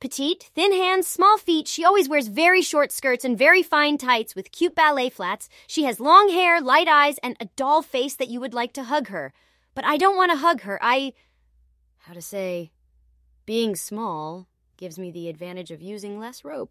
Petite, thin hands, small feet, she always wears very short skirts and very fine tights with cute ballet flats. She has long hair, light eyes, and a doll face that you would like to hug her. But I don't want to hug her. I. How to say? Being small gives me the advantage of using less rope.